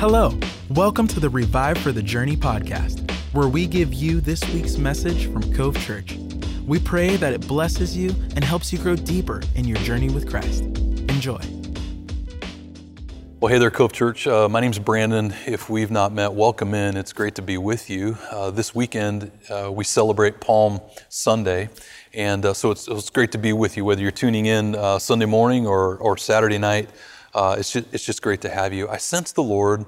Hello, welcome to the Revive for the Journey podcast, where we give you this week's message from Cove Church. We pray that it blesses you and helps you grow deeper in your journey with Christ. Enjoy. Well, hey there, Cove Church. Uh, my name's Brandon. If we've not met, welcome in. It's great to be with you. Uh, this weekend, uh, we celebrate Palm Sunday. And uh, so it's, it's, great to be with you, whether you're tuning in uh, Sunday morning or, or Saturday night. Uh, it's, just, it's just great to have you. I sense the Lord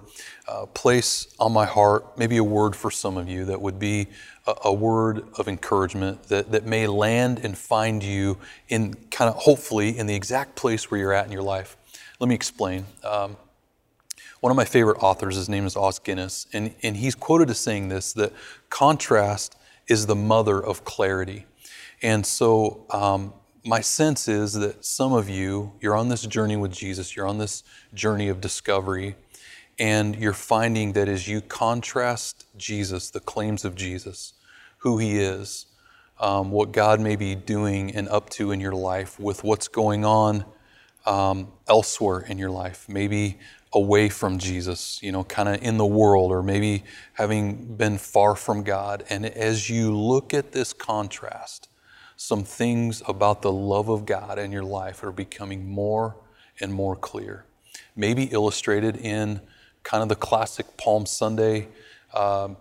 uh, place on my heart maybe a word for some of you that would be a, a, word of encouragement that, that may land and find you in kind of hopefully in the exact place where you're at in your life. Let me explain. Um, one of my favorite authors, his name is Os Guinness, and, and he's quoted as saying this that contrast is the mother of clarity. And so, um, my sense is that some of you, you're on this journey with Jesus, you're on this journey of discovery, and you're finding that as you contrast Jesus, the claims of Jesus, who he is, um, what God may be doing and up to in your life with what's going on um, elsewhere in your life, maybe away from Jesus, you know, kind of in the world, or maybe having been far from God. And as you look at this contrast, some things about the love of God in your life are becoming more and more clear. Maybe illustrated in kind of the classic Palm Sunday um,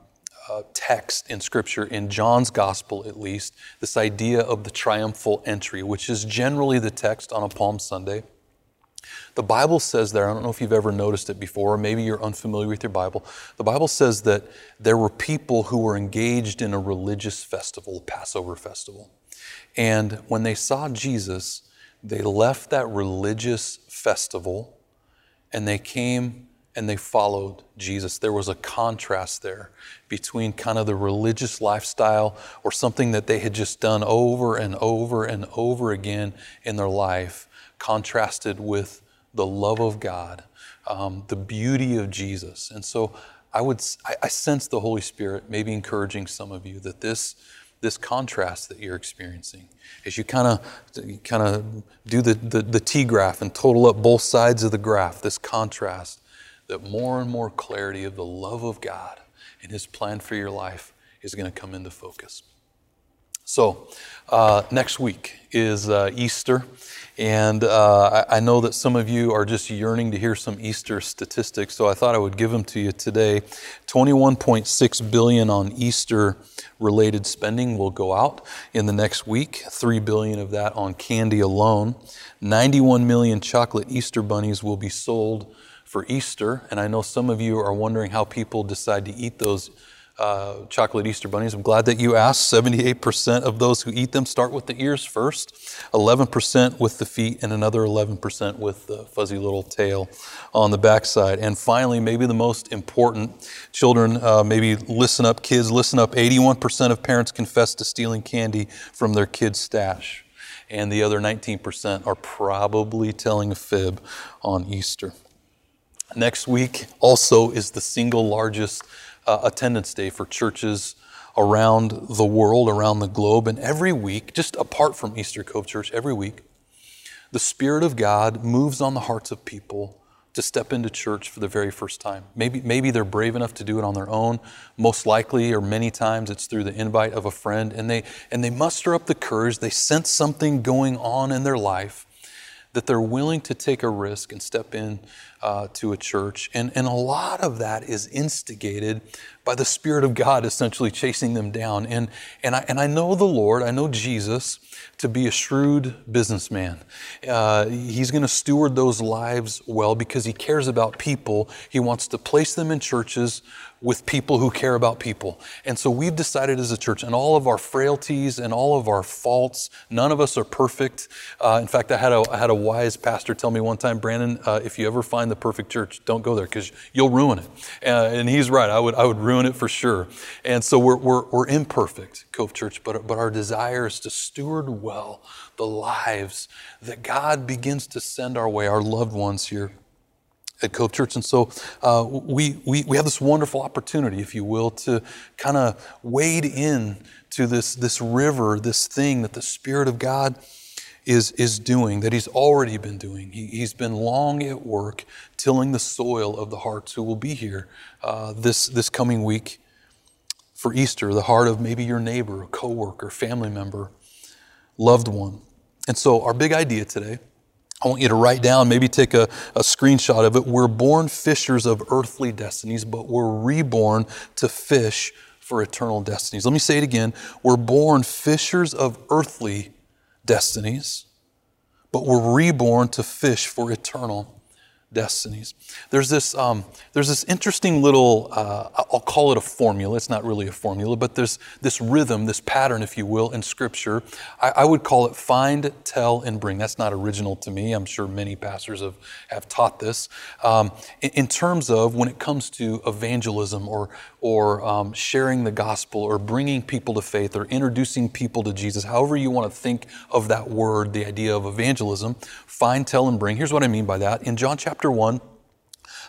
uh, text in Scripture, in John's Gospel at least, this idea of the triumphal entry, which is generally the text on a Palm Sunday. The Bible says there, I don't know if you've ever noticed it before, or maybe you're unfamiliar with your Bible. The Bible says that there were people who were engaged in a religious festival, Passover festival. And when they saw Jesus, they left that religious festival and they came and they followed Jesus. There was a contrast there between kind of the religious lifestyle or something that they had just done over and over and over again in their life, contrasted with the love of God, um, the beauty of Jesus. And so I would, I, I sense the Holy Spirit maybe encouraging some of you that this this contrast that you're experiencing as you kind of kind of do the, the, the t-graph and total up both sides of the graph this contrast that more and more clarity of the love of god and his plan for your life is going to come into focus so uh, next week is uh, easter and uh, I, I know that some of you are just yearning to hear some Easter statistics, so I thought I would give them to you today. 21.6 billion on Easter related spending will go out in the next week. 3 billion of that on candy alone. 91 million chocolate Easter bunnies will be sold for Easter, and I know some of you are wondering how people decide to eat those uh, chocolate Easter bunnies. I'm glad that you asked. 78% of those who eat them start with the ears first, 11% with the feet, and another 11% with the fuzzy little tail on the backside. And finally, maybe the most important, children, uh, maybe listen up, kids, listen up. 81% of parents confess to stealing candy from their kids' stash. And the other 19% are probably telling a fib on Easter. Next week also is the single largest uh, attendance day for churches around the world, around the globe. And every week, just apart from Easter Cove Church, every week, the Spirit of God moves on the hearts of people to step into church for the very first time. Maybe, maybe they're brave enough to do it on their own. Most likely, or many times, it's through the invite of a friend. And they, and they muster up the courage. They sense something going on in their life that they're willing to take a risk and step in uh, to a church. And, and a lot of that is instigated by the Spirit of God essentially chasing them down. And, and, I, and I know the Lord, I know Jesus to be a shrewd businessman. Uh, he's going to steward those lives well because he cares about people. He wants to place them in churches with people who care about people. And so we've decided as a church, and all of our frailties and all of our faults, none of us are perfect. Uh, in fact, I had, a, I had a wise pastor tell me one time, Brandon, uh, if you ever find the perfect church, don't go there because you'll ruin it. Uh, and he's right, I would, I would ruin it for sure. And so we're, we're, we're imperfect, Cove Church, but, but our desire is to steward well the lives that God begins to send our way, our loved ones here at Cove Church. And so uh, we, we, we have this wonderful opportunity, if you will, to kind of wade in to this, this river, this thing that the Spirit of God is, is doing, that He's already been doing. He, has been long at work tilling the soil of the hearts who will be here uh, this, this coming week for Easter, the heart of maybe your neighbor, a coworker, family member, loved one. And so, our big idea today, I want you to write down, maybe take a, a screenshot of it. We're born fishers of earthly destinies, but we're reborn to fish for eternal destinies. Let me say it again. We're born fishers of earthly destinies, but we're reborn to fish for eternal destinies. There's this, um, there's this interesting little, uh, I'll call it a formula. It's not really a formula, but there's this rhythm, this pattern, if you will, in Scripture. I, I, would call it find, tell, and bring. That's not original to me. I'm sure many pastors have, have taught this. Um, in, in, terms of when it comes to evangelism or, or um, sharing the gospel or bringing people to faith or introducing people to Jesus, however you want to think of that word, the idea of evangelism, find, tell, and bring. Here's what I mean by that. In John chapter 1,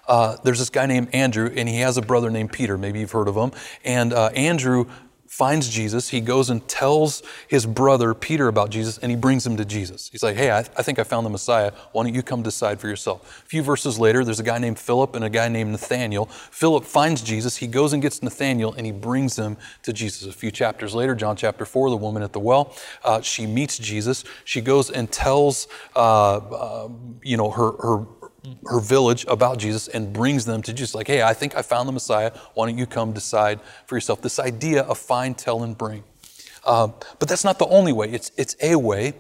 uh, there's this guy named Andrew, and he has a brother named Peter. Maybe you've heard of him. And uh, Andrew finds Jesus. He goes and tells his brother Peter about Jesus, and he brings him to Jesus. He's like, Hey, I, I, think I found the Messiah. Why don't you come decide for yourself? A few verses later, there's a guy named Philip and a guy named Nathaniel. Philip finds Jesus. He goes and gets Nathaniel, and he brings him to Jesus. A few chapters later, John chapter 4, the woman at the well, uh, she meets Jesus. She goes and tells, uh, uh you know, her, her her village about Jesus and brings them to Jesus. Like, hey, I think I found the Messiah. Why don't you come decide for yourself? This idea of find, tell, and bring. Uh, but that's not the only way. It's, it's a way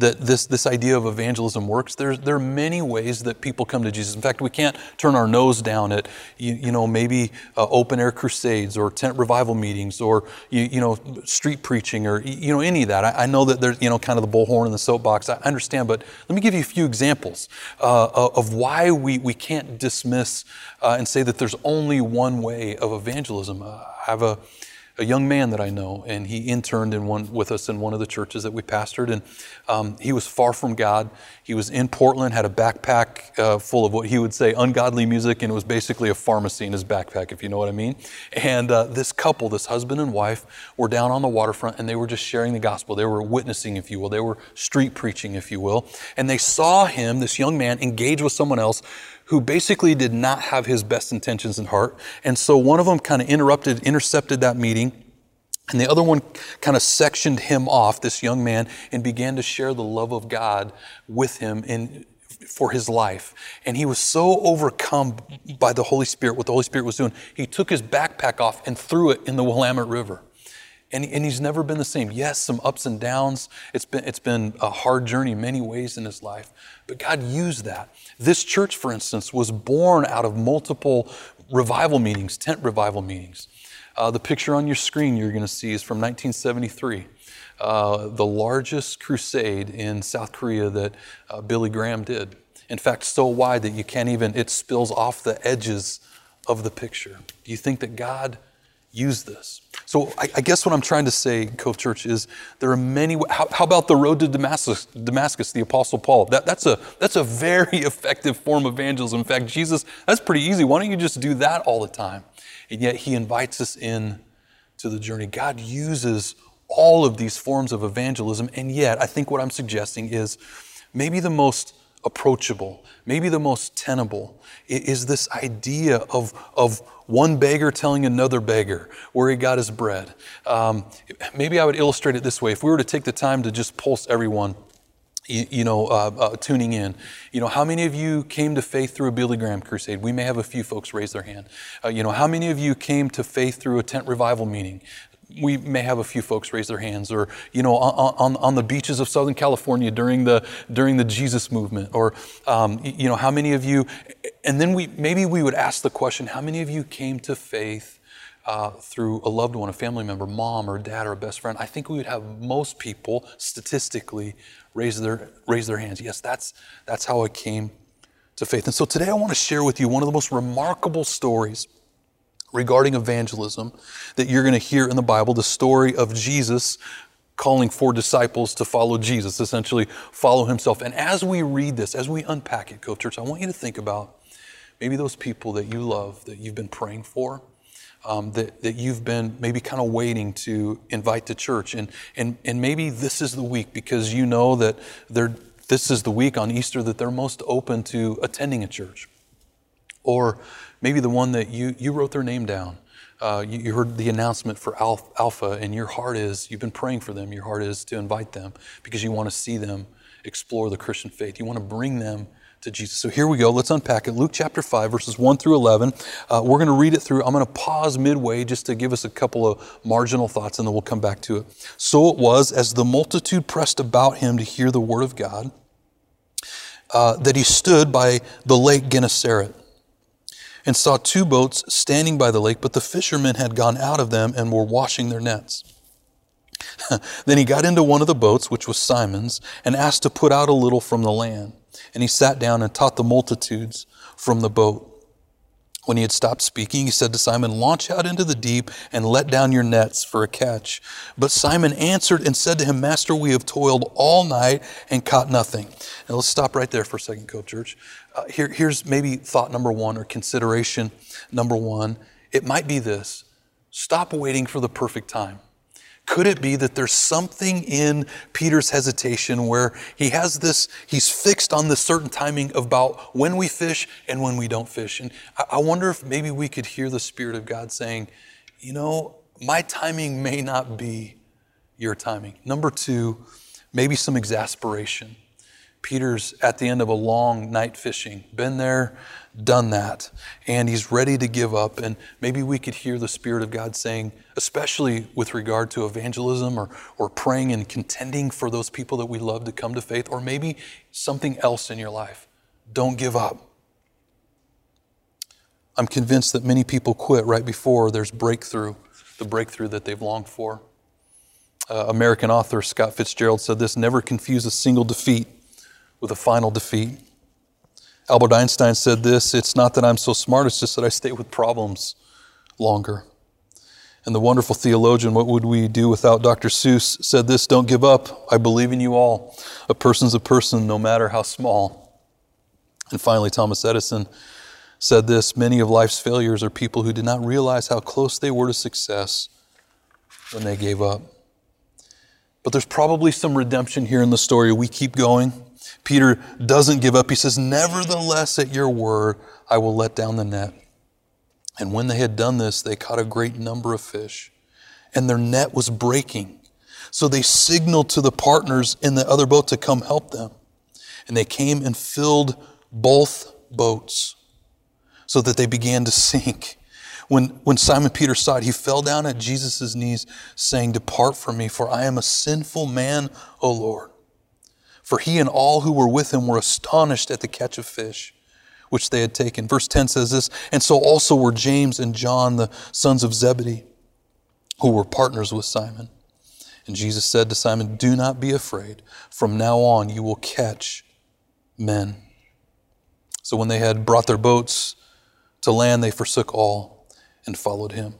that this, this idea of evangelism works. There's, there are many ways that people come to Jesus. In fact, we can't turn our nose down at, you, you know, maybe uh, open air crusades or tent revival meetings or, you, you know, street preaching or, you know, any of that. I, I, know that there's, you know, kind of the bullhorn and the soapbox. I understand, but let me give you a few examples uh, of why we, we can't dismiss uh, and say that there's only one way of evangelism. Uh, I have a, a young man that I know, and he interned in one with us in one of the churches that we pastored, and um, he was far from God. He was in Portland, had a backpack uh, full of what he would say ungodly music, and it was basically a pharmacy in his backpack, if you know what I mean. And uh, this couple, this husband and wife, were down on the waterfront, and they were just sharing the gospel. They were witnessing, if you will. They were street preaching, if you will. And they saw him, this young man, engage with someone else who basically did not have his best intentions in heart. And so one of them kind of interrupted, intercepted that meeting. And the other one kind of sectioned him off, this young man, and began to share the love of God with him in, for his life. And he was so overcome by the Holy Spirit, what the Holy Spirit was doing, he took his backpack off and threw it in the Willamette River. And, and he's never been the same. Yes, some ups and downs. It's been, it's been a hard journey in many ways in his life. But God used that. This church, for instance, was born out of multiple revival meetings, tent revival meetings. Uh, the picture on your screen you're going to see is from 1973. Uh, the largest crusade in South Korea that uh, Billy Graham did. In fact, so wide that you can't even, it spills off the edges of the picture. Do you think that God used this? So I, I, guess what I'm trying to say, Cove Church, is there are many. How, how about the road to Damascus? Damascus, the Apostle Paul. That, that's a that's a very effective form of evangelism. In fact, Jesus, that's pretty easy. Why don't you just do that all the time? And yet He invites us in to the journey. God uses all of these forms of evangelism, and yet I think what I'm suggesting is maybe the most approachable, maybe the most tenable, is this idea of of one beggar telling another beggar where he got his bread. Um, maybe I would illustrate it this way. If we were to take the time to just pulse everyone, you, know, uh, uh, tuning in, you know, how many of you came to faith through a Billy Graham crusade? We may have a few folks raise their hand. Uh, you know, how many of you came to faith through a tent revival meeting? We may have a few folks raise their hands or you know on, on, on the beaches of southern california during the during the jesus movement or um, you know how many of you and then we maybe we would ask the question how many of you came to faith uh, through a loved one, a family member, mom or dad or a best friend, I think we would have most people statistically raise their raise their hands. Yes, that's that's how I came to faith. And so today I want to share with you one of the most remarkable stories regarding evangelism that you're going to hear in the Bible, the story of Jesus calling for disciples to follow Jesus, essentially follow himself. And as we read this, as we unpack it, Cove Church, I want you to think about maybe those people that you love, that you've been praying for, um, that, that you've been maybe kind of waiting to invite to church. And, and, and maybe this is the week because you know that they're, this is the week on Easter that they're most open to attending a church. Or maybe the one that you, you wrote their name down. Uh, you, you, heard the announcement for Alpha, and your heart is, you've been praying for them, your heart is to invite them because you want to see them explore the Christian faith. You want to bring them to Jesus. So here we go. Let's unpack it. Luke chapter 5, verses 1 through 11. Uh, we're going to read it through. I'm going to pause midway just to give us a couple of marginal thoughts, and then we'll come back to it. So it was, as the multitude pressed about him to hear the word of God, uh, that he stood by the lake Gennesaret and saw two boats standing by the lake, but the fishermen had gone out of them and were washing their nets. then he got into one of the boats, which was Simon's, and asked to put out a little from the land. And he sat down and taught the multitudes from the boat. When he had stopped speaking, he said to Simon, Launch out into the deep and let down your nets for a catch. But Simon answered and said to him, Master, we have toiled all night and caught nothing. Now let's stop right there for a second, Cove Church. Uh, here, here's maybe thought number one or consideration number one. It might be this stop waiting for the perfect time. Could it be that there's something in Peter's hesitation where he has this, he's fixed on this certain timing about when we fish and when we don't fish? And I wonder if maybe we could hear the Spirit of God saying, you know, my timing may not be your timing. Number two, maybe some exasperation. Peter's at the end of a long night fishing, been there, done that, and he's ready to give up. And maybe we could hear the Spirit of God saying, especially with regard to evangelism or, or praying and contending for those people that we love to come to faith, or maybe something else in your life. Don't give up. I'm convinced that many people quit right before there's breakthrough, the breakthrough that they've longed for. Uh, American author Scott Fitzgerald said this never confuse a single defeat with a final defeat. Albert Einstein said this it's not that I'm so smart, it's just that I stay with problems longer. And the wonderful theologian, What Would We Do Without Dr. Seuss, said this Don't give up. I believe in you all. A person's a person, no matter how small. And finally, Thomas Edison said this Many of life's failures are people who did not realize how close they were to success when they gave up. But there's probably some redemption here in the story. We keep going. Peter doesn't give up. He says, Nevertheless, at your word, I will let down the net. And when they had done this, they caught a great number of fish, and their net was breaking. So they signaled to the partners in the other boat to come help them. And they came and filled both boats so that they began to sink. When, when Simon Peter saw it, he fell down at Jesus' knees, saying, Depart from me, for I am a sinful man, O Lord. For he and all who were with him were astonished at the catch of fish which they had taken. Verse 10 says this And so also were James and John, the sons of Zebedee, who were partners with Simon. And Jesus said to Simon, Do not be afraid. From now on, you will catch men. So when they had brought their boats to land, they forsook all and followed him.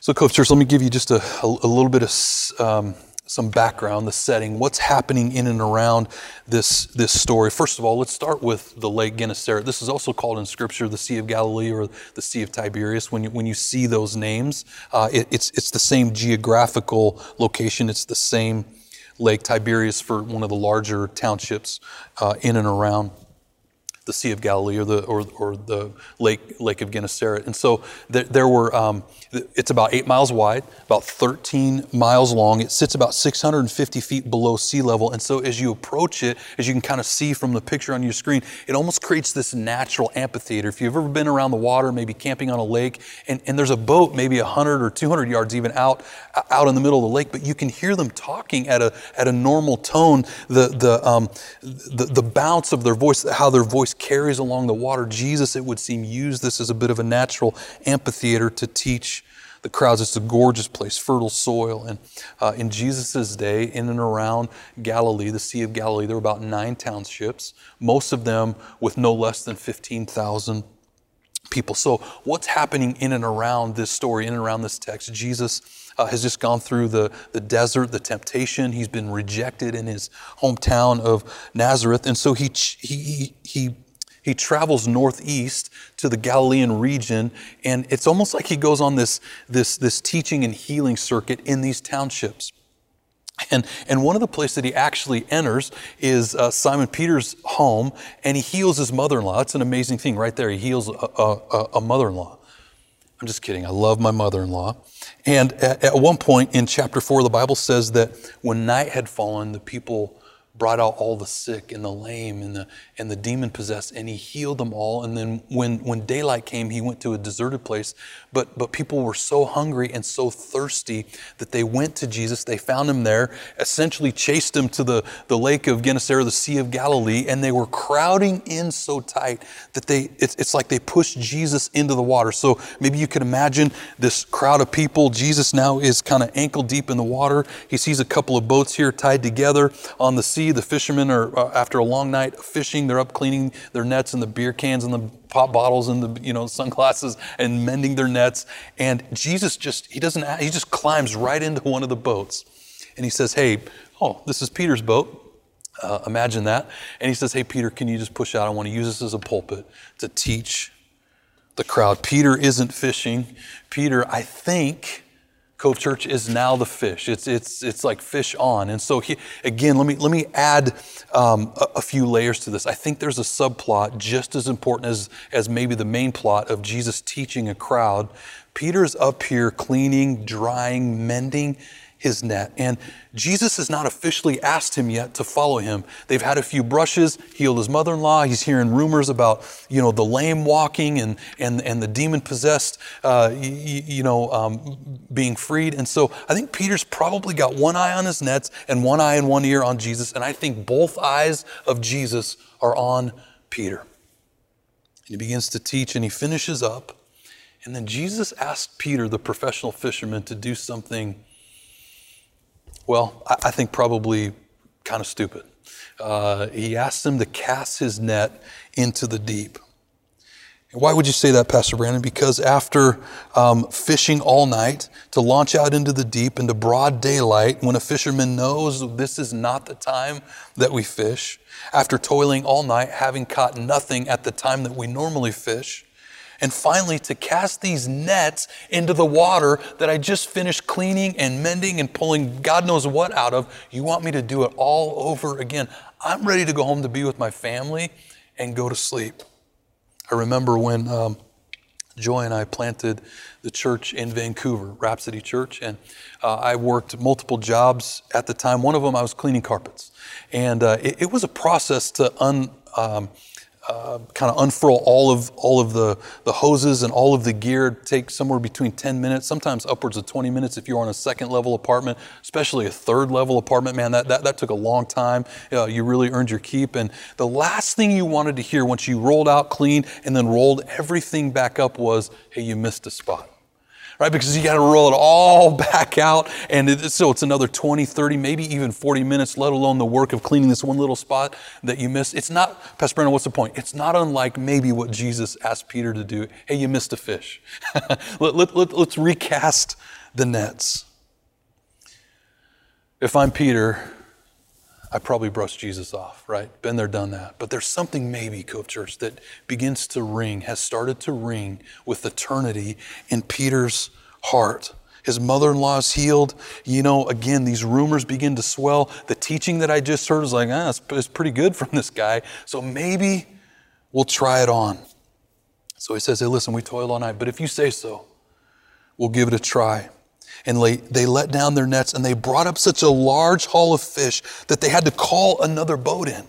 So, Cove Church, let me give you just a, a, a little bit of um, some background, the setting, what's happening in and around this, this story. First of all, let's start with the Lake Gennesaret. This is also called in Scripture the Sea of Galilee or the Sea of Tiberias. When you, when you see those names, uh, it, it's, it's the same geographical location, it's the same Lake Tiberias for one of the larger townships uh, in and around the Sea of Galilee or the, or, or the Lake, Lake of Gennesaret. And so there, there were, um, it's about eight miles wide, about 13 miles long. It sits about 650 feet below sea level. And so as you approach it, as you can kind of see from the picture on your screen, it almost creates this natural amphitheater. If you've ever been around the water, maybe camping on a lake, and, and there's a boat maybe 100 or 200 yards even out, out in the middle of the lake, but you can hear them talking at a, at a normal tone, the, the, um, the, the bounce of their voice, how their voice carries along the water. Jesus, it would seem, used this as a bit of a natural amphitheater to teach the crowds. It's a gorgeous place, fertile soil. And uh, in Jesus' day, in and around Galilee, the Sea of Galilee, there were about nine townships, most of them with no less than 15,000 people. So, what's happening in and around this story, in and around this text? Jesus uh, has just gone through the, the desert, the temptation. He's been rejected in his hometown of Nazareth. And so he, he, he he travels northeast to the Galilean region, and it's almost like he goes on this, this, this teaching and healing circuit in these townships. And, and one of the places that he actually enters is uh, Simon Peter's home, and he heals his mother in law. That's an amazing thing right there. He heals a, a, a mother in law. I'm just kidding. I love my mother in law. And at, at one point in chapter 4, the Bible says that when night had fallen, the people brought out all the sick and the lame and the, and the demon possessed, and he healed them all. And then when, when daylight came, he went to a deserted place. But, but people were so hungry and so thirsty that they went to Jesus. They found him there, essentially chased him to the, the lake of Gennesaret, the Sea of Galilee, and they were crowding in so tight that they, it's, it's like they pushed Jesus into the water. So maybe you can imagine this crowd of people. Jesus now is kind of ankle deep in the water. He sees a couple of boats here tied together on the sea The fishermen are, uh, after a long night of fishing, they're up cleaning their nets and the beer cans and the pop bottles and the you know sunglasses and mending their nets. And Jesus just he doesn't he just climbs right into one of the boats, and he says, "Hey, oh, this is Peter's boat." Uh, imagine that. And he says, Hey, Peter, can you just push out? I want to use this as a pulpit to teach the crowd. Peter isn't fishing. Peter, I think, Cove Church is now the fish. It's, it's, it's like fish on. And so, he, again, let me, let me add um, a, a, few layers to this. I think there's a subplot just as important as, as maybe the main plot of Jesus teaching a crowd. Peter's up here cleaning, drying, mending, his net. And Jesus has not officially asked him yet to follow him. They've had a few brushes, healed his mother in law. He's hearing rumors about, you know, the lame walking and, and, and the demon possessed, uh, you, you, know, um, being freed. And so I think Peter's probably got one eye on his nets and one eye and one ear on Jesus. And I think both eyes of Jesus are on Peter. He begins to teach and he finishes up. And then Jesus asked Peter, the professional fisherman, to do something well, I, think probably kind of stupid. Uh, he asked him to cast his net into the deep. Why would you say that, Pastor Brandon? Because after um, fishing all night to launch out into the deep into broad daylight, when a fisherman knows this is not the time that we fish, after toiling all night, having caught nothing at the time that we normally fish, and finally to cast these nets into the water that I just finished cleaning and mending and pulling God knows what out of. You want me to do it all over again. I'm ready to go home to be with my family and go to sleep. I remember when um, Joy and I planted the church in Vancouver, Rhapsody Church, and uh, I worked multiple jobs at the time. One of them, I was cleaning carpets. And uh, it, it, was a process to un. Um, uh, kind of unfurl all of all of the, the hoses and all of the gear. Take somewhere between 10 minutes sometimes upwards of 20 minutes if you're on a second level apartment especially a third level apartment. Man that, that, that took a long time. Uh, you really earned your keep. And the last thing you wanted to hear once you rolled out clean and then rolled everything back up was hey you missed a spot right? Because you got to roll it all back out. And it, so it's another 20, 30, maybe even 40 minutes, let alone the work of cleaning this one little spot that you missed. It's not, Pastor Brandon, what's the point? It's not unlike maybe what Jesus asked Peter to do. Hey, you missed a fish. let, let, let, let's recast the nets. If I'm Peter, I probably brushed Jesus off, right? Been there, done that. But there's something maybe, Cove Church, that begins to ring, has started to ring with eternity in Peter's heart. His mother in law is healed. You know, again, these rumors begin to swell. The teaching that I just heard is like, ah, it's, pretty good from this guy. So maybe we'll try it on. So he says, hey, listen, we toiled all night, but if you say so, we'll give it a try and they let down their nets and they brought up such a large haul of fish that they had to call another boat in.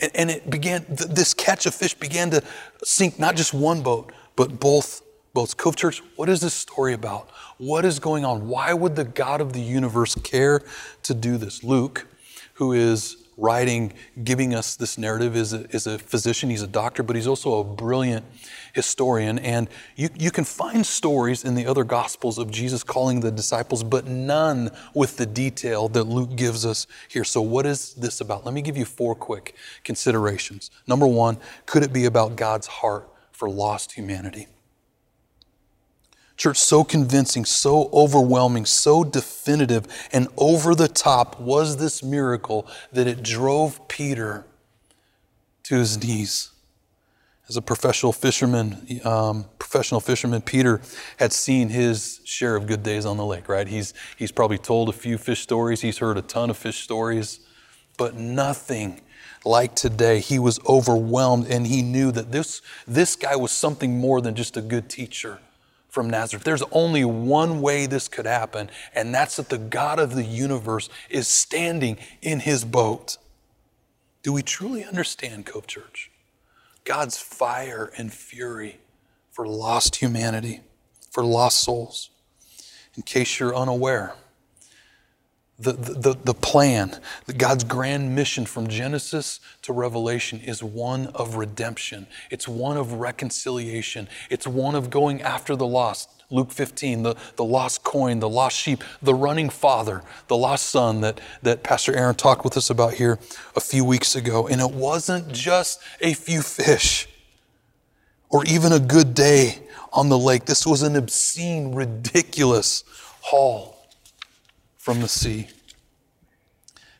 And, it began, this catch of fish began to sink not just one boat, but both boats. Cove Church, what is this story about? What is going on? Why would the God of the universe care to do this? Luke, who is writing, giving us this narrative, is a, is a physician, he's a doctor, but he's also a brilliant historian. And you, you can find stories in the other Gospels of Jesus calling the disciples, but none with the detail that Luke gives us here. So, what is this about? Let me give you four quick considerations. Number one, could it be about God's heart for lost humanity? Church, so convincing, so overwhelming, so definitive, and over the top was this miracle that it drove Peter to his knees. As a professional fisherman, um, professional fisherman, Peter had seen his share of good days on the lake, right? He's, he's probably told a few fish stories, he's heard a ton of fish stories, but nothing like today. He was overwhelmed and he knew that this, this guy was something more than just a good teacher from Nazareth. There's only one way this could happen, and that's that the God of the universe is standing in his boat. Do we truly understand Cove Church? God's fire and fury for lost humanity, for lost souls. In case you're unaware, the, the, the plan, God's grand mission from Genesis to Revelation is one of redemption. It's one of reconciliation. It's one of going after the lost. Luke 15, the, the lost coin, the lost sheep, the running father, the lost son that, that Pastor Aaron talked with us about here a few weeks ago. And it wasn't just a few fish or even a good day on the lake. This was an obscene, ridiculous haul from the sea.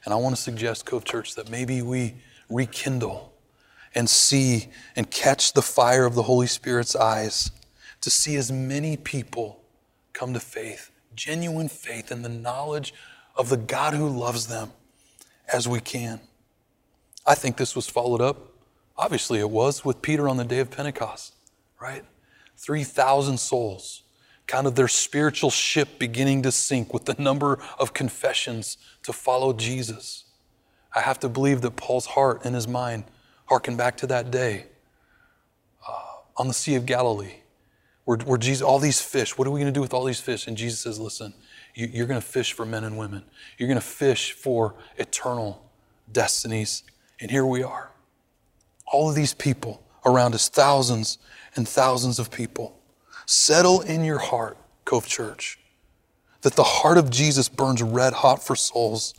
And I want to suggest, Cove Church, that maybe we rekindle and see and catch the fire of the Holy Spirit's eyes to see as many people come to faith, genuine faith in the knowledge of the God who loves them as we can. I think this was followed up, obviously it was, with Peter on the day of Pentecost, right? 3,000 souls, kind of their spiritual ship beginning to sink with the number of confessions to follow Jesus. I have to believe that Paul's heart and his mind harken back to that day uh, on the Sea of Galilee where, where Jesus, all these fish, what are we going to do with all these fish? And Jesus says, listen, you, you're going to fish for men and women. You're going to fish for eternal destinies. And here we are. All of these people around us, thousands and thousands of people. Settle in your heart, Cove Church, that the heart of Jesus burns red hot for souls.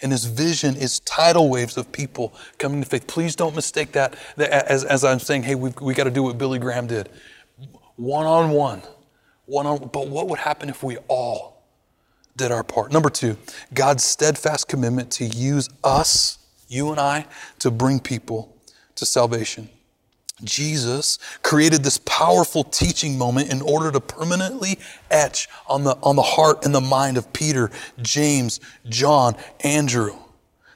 And his vision is tidal waves of people coming to faith. Please don't mistake that, as, as I'm saying, hey, we've, we got to do what Billy Graham did one on one. One on but what would happen if we all did our part? Number 2, God's steadfast commitment to use us, you and I, to bring people to salvation. Jesus created this powerful teaching moment in order to permanently etch on the, on the heart and the mind of Peter, James, John, Andrew,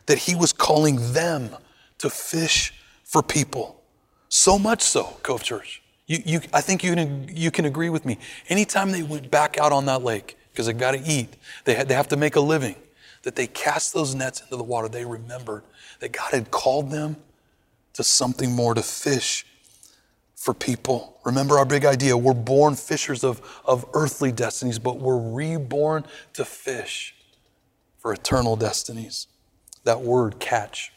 that he was calling them to fish for people. So much so, Cove Church, you, you, I think you can, you can agree with me. Anytime they went back out on that lake, because they've got to eat, they, they have to make a living, that they cast those nets into the water, they remembered that God had called them to something more, to fish for people. Remember our big idea we're born fishers of, of earthly destinies, but we're reborn to fish for eternal destinies. That word, catch.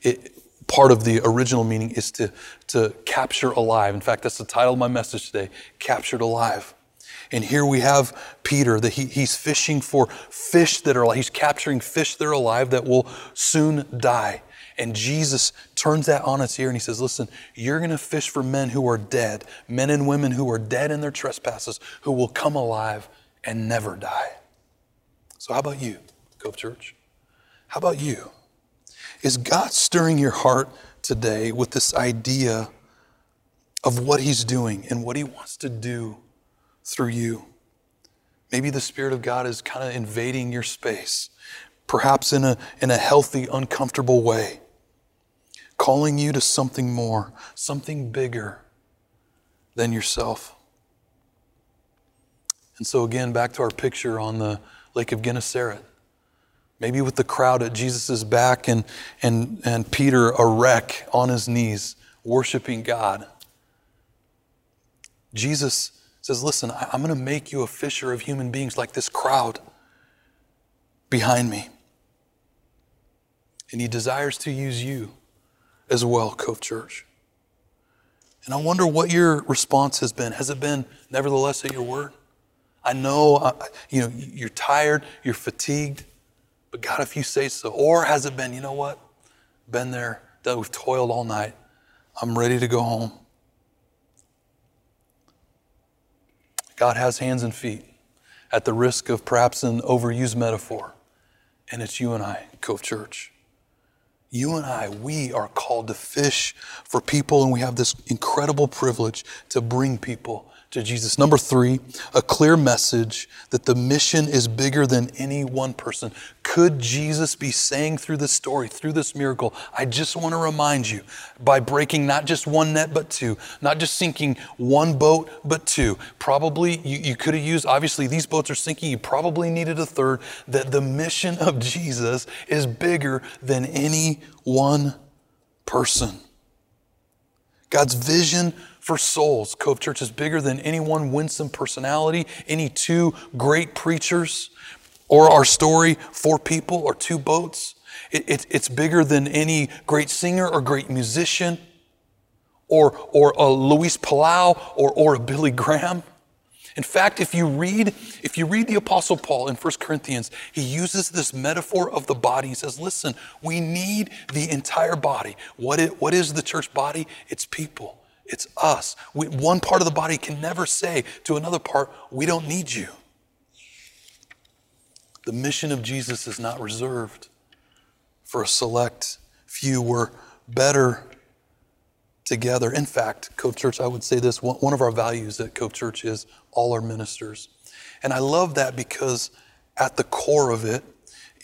It, part of the original meaning is to, to capture alive. In fact, that's the title of my message today Captured Alive. And here we have Peter, that he, he's fishing for fish that are alive. He's capturing fish that are alive that will soon die. And Jesus turns that on its ear and he says, Listen, you're going to fish for men who are dead, men and women who are dead in their trespasses, who will come alive and never die. So, how about you, Cove Church? How about you? Is God stirring your heart today with this idea of what He's doing and what He wants to do through you? Maybe the Spirit of God is kind of invading your space, perhaps in a, in a healthy, uncomfortable way, calling you to something more, something bigger than yourself. And so, again, back to our picture on the Lake of Gennesaret maybe with the crowd at Jesus' back and, and, and Peter a wreck on his knees, worshiping God. Jesus says, Listen, I'm going to make you a fisher of human beings like this crowd behind me. And he desires to use you as well, Cove Church. And I wonder what your response has been. Has it been, nevertheless, at your word? I know, you know, you're tired, you're fatigued. But God, if you say so, or has it been, you know what? Been there, that we've toiled all night. I'm ready to go home. God has hands and feet at the risk of perhaps an overused metaphor. And it's you and I, Cove Church. You and I, we are called to fish for people, and we have this incredible privilege to bring people to Jesus. Number three, a clear message that the mission is bigger than any one person. Could Jesus be saying through this story, through this miracle, I just want to remind you by breaking not just one net, but two, not just sinking one boat, but two. Probably you, you could have used, obviously, these boats are sinking, you probably needed a third, that the mission of Jesus is bigger than any one person. God's vision for souls. Cove Church is bigger than any one winsome personality, any two great preachers, or our story, four people or two boats. It, it, it's bigger than any great singer or great musician, or, or a Luis Palau or, or a Billy Graham. In fact, if you read, if you read the Apostle Paul in 1 Corinthians, he uses this metaphor of the body. He says, listen, we need the entire body. What is, what is the church body? It's people. It's us. We, one part of the body can never say to another part, we don't need you. The mission of Jesus is not reserved for a select few. We're better together. In fact, Cove Church, I would say this one of our values at Cove Church is all our ministers. And I love that because at the core of it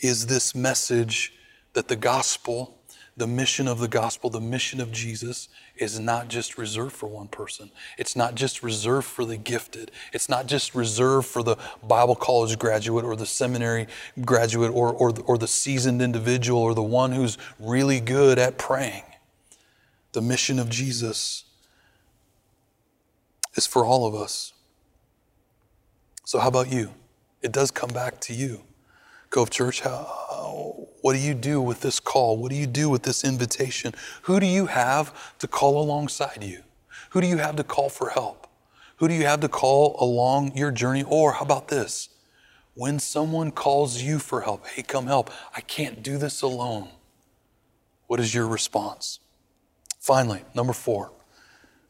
is this message that the gospel, the mission of the gospel, the mission of Jesus is not just reserved for one person. It's not just reserved for the gifted. It's not just reserved for the Bible college graduate or the seminary graduate or, or, or the seasoned individual or the one who's really good at praying. The mission of Jesus is for all of us. So, how about you? It does come back to you. Cove Church, how, what do you do with this call? What do you do with this invitation? Who do you have to call alongside you? Who do you have to call for help? Who do you have to call along your journey? Or how about this? When someone calls you for help, hey, come help, I can't do this alone. What is your response? Finally, number four,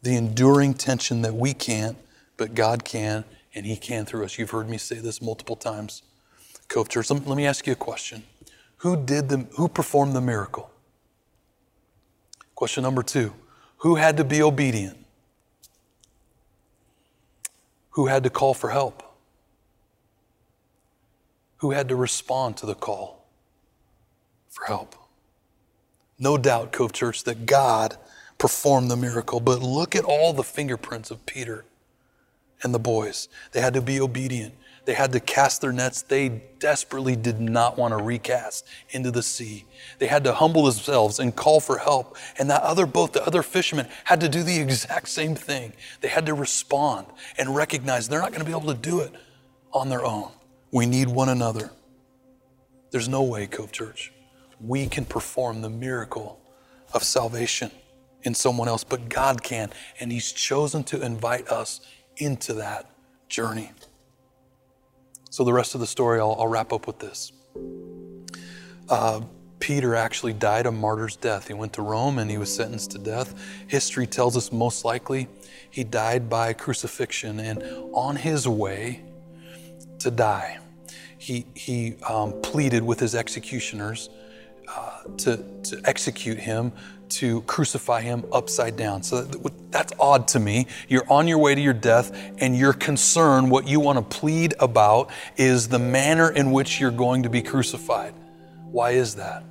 the enduring tension that we can't, but God can, and He can through us. You've heard me say this multiple times. Cove Church, let me ask you a question. Who did the, who performed the miracle? Question number two, who had to be obedient? Who had to call for help? Who had to respond to the call for help? No doubt, Cove Church, that God performed the miracle, but look at all the fingerprints of Peter and the boys. They had to be obedient. They had to cast their nets. They desperately did not want to recast into the sea. They had to humble themselves and call for help. And that other boat, the other fishermen, had to do the exact same thing. They had to respond and recognize they're not going to be able to do it on their own. We need one another. There's no way, Cove Church, we can perform the miracle of salvation in someone else, but God can. And He's chosen to invite us into that journey. So, the rest of the story, I'll, I'll wrap up with this. Uh, Peter actually died a martyr's death. He went to Rome and he was sentenced to death. History tells us most likely he died by crucifixion. And on his way to die, he, he um, pleaded with his executioners uh, to, to execute him to crucify him upside down. So that's odd to me. You're on your way to your death, and your concern, what you want to plead about, is the manner in which you're going to be crucified. Why is that?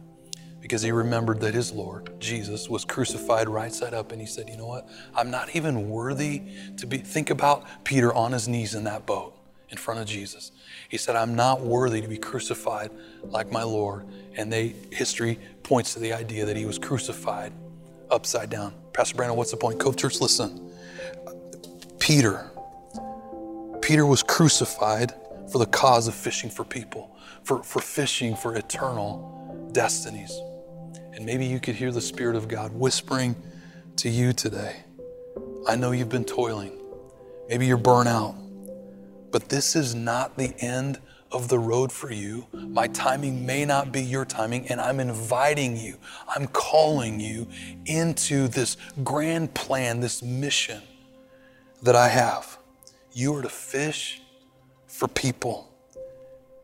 Because he remembered that his Lord, Jesus, was crucified right side up, and he said, You know what? I'm not even worthy to be. Think about Peter on his knees in that boat in front of Jesus. He said, I'm not worthy to be crucified like my Lord. And they history points to the idea that he was crucified upside down. Pastor Brandon, what's the point? Cove Church, listen. Peter, Peter was crucified for the cause of fishing for people, for, for fishing for eternal destinies. And maybe you could hear the Spirit of God whispering to you today. I know you've been toiling. Maybe you're burnt out. But this is not the end of the road for you. My timing may not be your timing, and I'm inviting you, I'm calling you into this grand plan, this mission that I have. You are to fish for people.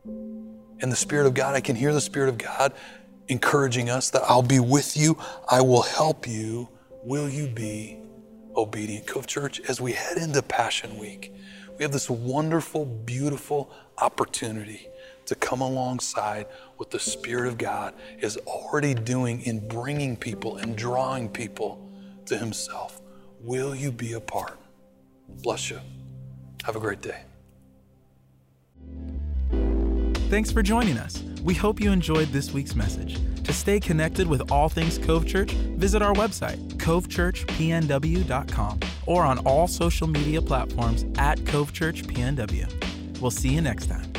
And the Spirit of God, I can hear the Spirit of God encouraging us that I'll be with you, I will help you. Will you be obedient? Cove Church, as we head into Passion Week, we have this wonderful, beautiful opportunity to come alongside what the Spirit of God is already doing in bringing people and drawing people to Himself. Will you be a part? Bless you. Have a great day. Thanks for joining us. We hope you enjoyed this week's message. To stay connected with all things Cove Church, visit our website, covechurchpnw.com, or on all social media platforms at Cove Church PNW. We'll see you next time.